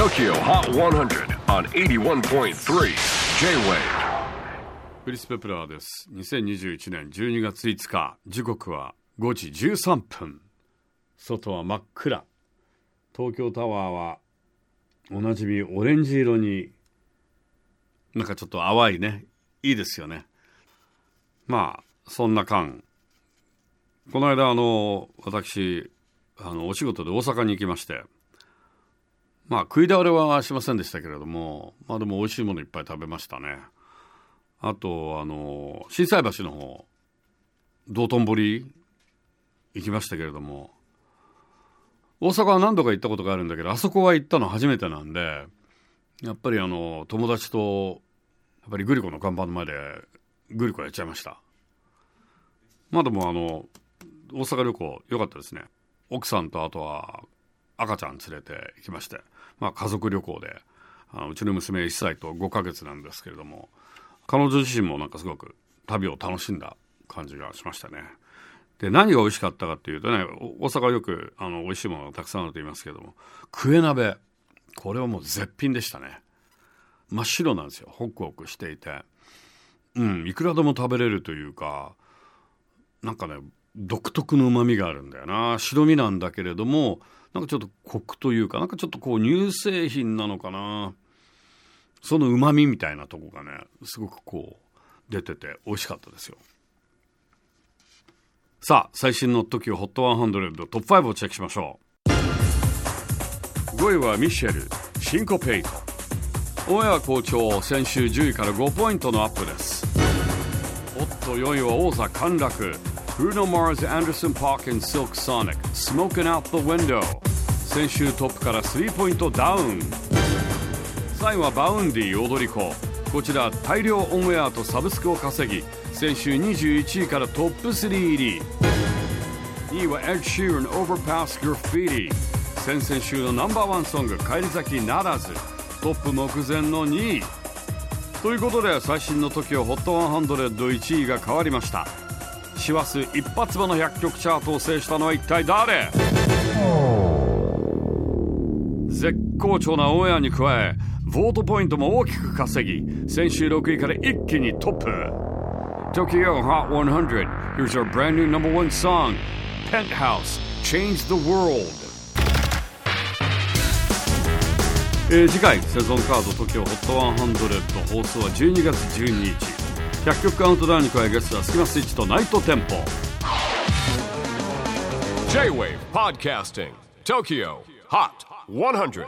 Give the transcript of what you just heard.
TOKYO HOT 100 on 81.3 J-WAVE クリス・ペプラーです。2021年12月5日。時刻は5時13分。外は真っ暗。東京タワーはおなじみオレンジ色になんかちょっと淡いね。いいですよね。まあそんな間。この間あの私あのお仕事で大阪に行きまして。まあ食い倒れはしませんでしたけれどもまあでも美味しいものいっぱい食べましたね。あとあの心斎橋の方道頓堀行きましたけれども大阪は何度か行ったことがあるんだけどあそこは行ったの初めてなんでやっぱりあの友達とやっぱりグリコの看板の前でグリコやっちゃいました。まあでもあの大阪旅行良かったですね。奥さんとあとは赤ちゃん連れて行きましてまあ家族旅行であのうちの娘1歳と5ヶ月なんですけれども彼女自身もなんかすごく旅を楽しんだ感じがしましたね。で何が美味しかったかっていうとね大阪よくあの美味しいものがたくさんあると言いますけどもクエ鍋。これはもう絶品でしたね。真っ白なんですよ。ホクホクしていて。うんいくらでも食べれるというかなんかね独特の旨味があるんだよな。白身なんだけれどもなんかちょっとコクというかなんかちょっとこう乳製品なのかな。その旨味みたいなとこがねすごくこう出てて美味しかったですよ。さあ最新の TOKIOHOT100 トップ5をチェックしましょう。5位はミシェルSyncopate オンエア好調先週10位から5ポイントのアップです。おっと4位は王座陥落。Bruno Mars, Anderson .Paak and Silk Sonic Smoking Out the Window. 先週トップから3ポイントダウン。3位は Vaundy 踊り子こちら大量オンエアとサブスクを稼ぎ先週21位からトップ3入り。2位は Ed Sheeran Overpass Graffiti 先々週のナンバーワンソング返り咲きならず。トップ目前の2位。ということで最新の TOKIOHOT1001 位が変わりました。師走一発目の100曲チャートを制したのは一体誰？絶好調なオンエアに加えボートポイントも大きく稼ぎ先週6位から一気にトップ。Tokyo Hot 100 Here's our brand new number one song Penthouse Change the World. えー次回セゾンカード TOKIOHOT100 放送は12月12日。100曲カウントダウンに加えゲストはスキマスイッチとナイトテンポ。J-WAVE PODCASTING TOKYO HOT 100